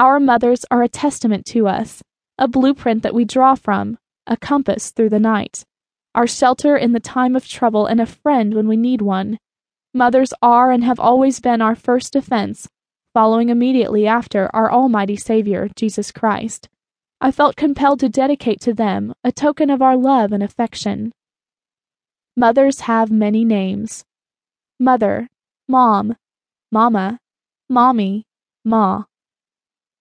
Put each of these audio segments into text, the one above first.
Our mothers are a testament to us, a blueprint that we draw from, a compass through the night, our shelter in the time of trouble, and a friend when we need one. Mothers are and have always been our first defense, following immediately after our Almighty Savior, Jesus Christ. I felt compelled to dedicate to them a token of our love and affection. Mothers have many names Mother, Mom, Mama, Mommy, Ma.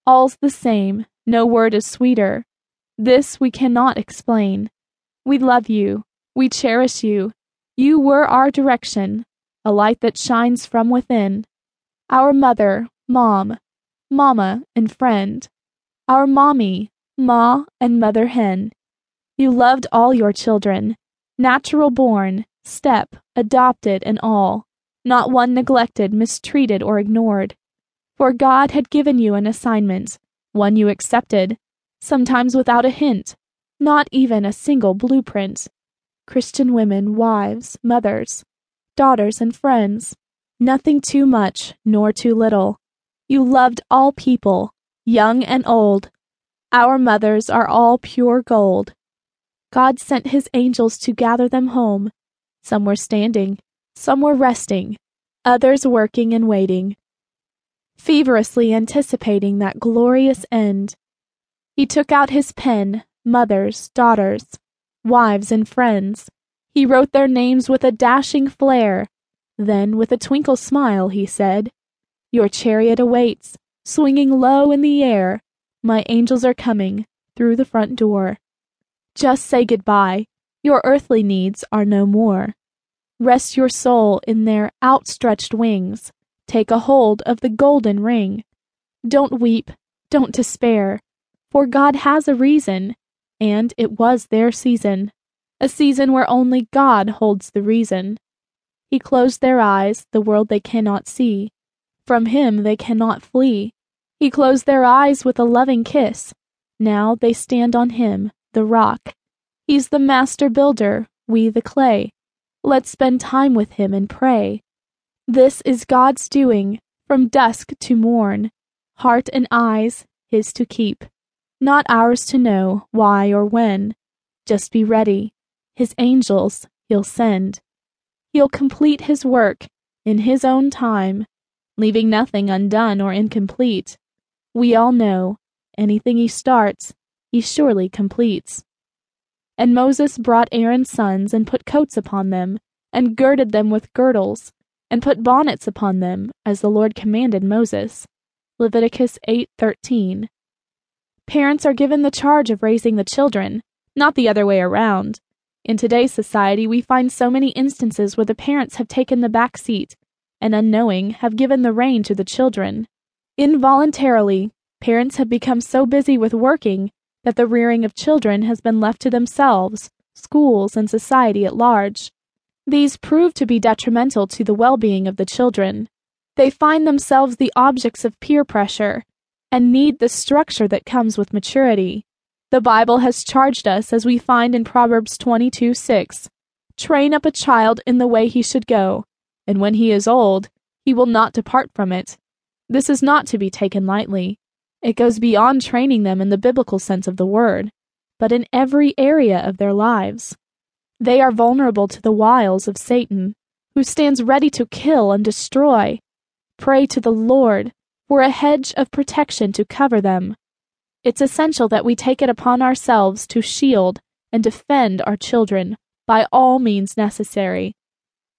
All's the same, no word is sweeter. This we cannot explain. We love you, we cherish you. You were our direction, a light that shines from within. Our mother, mom, mama, and friend. Our mommy, ma, and mother hen. You loved all your children, natural born, step, adopted, and all, not one neglected, mistreated, or ignored for God had given you an assignment, one you accepted, sometimes without a hint, not even a single blueprint. Christian women, wives, mothers, daughters, and friends, nothing too much nor too little. You loved all people, young and old. Our mothers are all pure gold. God sent his angels to gather them home. Some were standing, some were resting, others working and waiting feverishly anticipating that glorious end. He took out his pen, mothers, daughters, wives, and friends. He wrote their names with a dashing flair. Then, with a twinkle smile, he said, Your chariot awaits, swinging low in the air. My angels are coming through the front door. Just say goodbye. Your earthly needs are no more. Rest your soul in their outstretched wings. Take a hold of the golden ring. Don't weep, don't despair, for God has a reason, and it was their season, a season where only God holds the reason. He closed their eyes, the world they cannot see. From him they cannot flee. He closed their eyes with a loving kiss. Now they stand on him, the rock. He's the master builder, we the clay. Let's spend time with him and pray. This is God's doing, from dusk to morn, heart and eyes His to keep, not ours to know why or when. Just be ready, His angels He'll send. He'll complete His work in His own time, leaving nothing undone or incomplete. We all know anything He starts, He surely completes. And Moses brought Aaron's sons and put coats upon them, and girded them with girdles and put bonnets upon them, as the Lord commanded Moses. Leviticus 8:13. Parents are given the charge of raising the children, not the other way around. In today's society, we find so many instances where the parents have taken the back seat and unknowing have given the rein to the children. Involuntarily, parents have become so busy with working that the rearing of children has been left to themselves, schools, and society at large. These prove to be detrimental to the well being of the children. They find themselves the objects of peer pressure and need the structure that comes with maturity. The Bible has charged us, as we find in Proverbs 22 6, Train up a child in the way he should go, and when he is old, he will not depart from it. This is not to be taken lightly. It goes beyond training them in the biblical sense of the word, but in every area of their lives. They are vulnerable to the wiles of Satan, who stands ready to kill and destroy. Pray to the Lord for a hedge of protection to cover them. It's essential that we take it upon ourselves to shield and defend our children by all means necessary,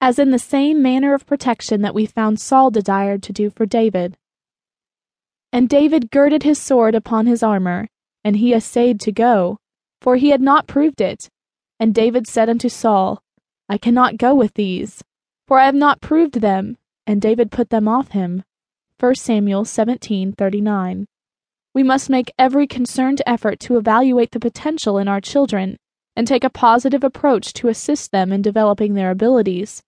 as in the same manner of protection that we found Saul desired to do for David. And David girded his sword upon his armor, and he essayed to go, for he had not proved it, and David said unto Saul, I cannot go with these, for I have not proved them. And David put them off him. 1 Samuel 17:39. We must make every concerned effort to evaluate the potential in our children and take a positive approach to assist them in developing their abilities.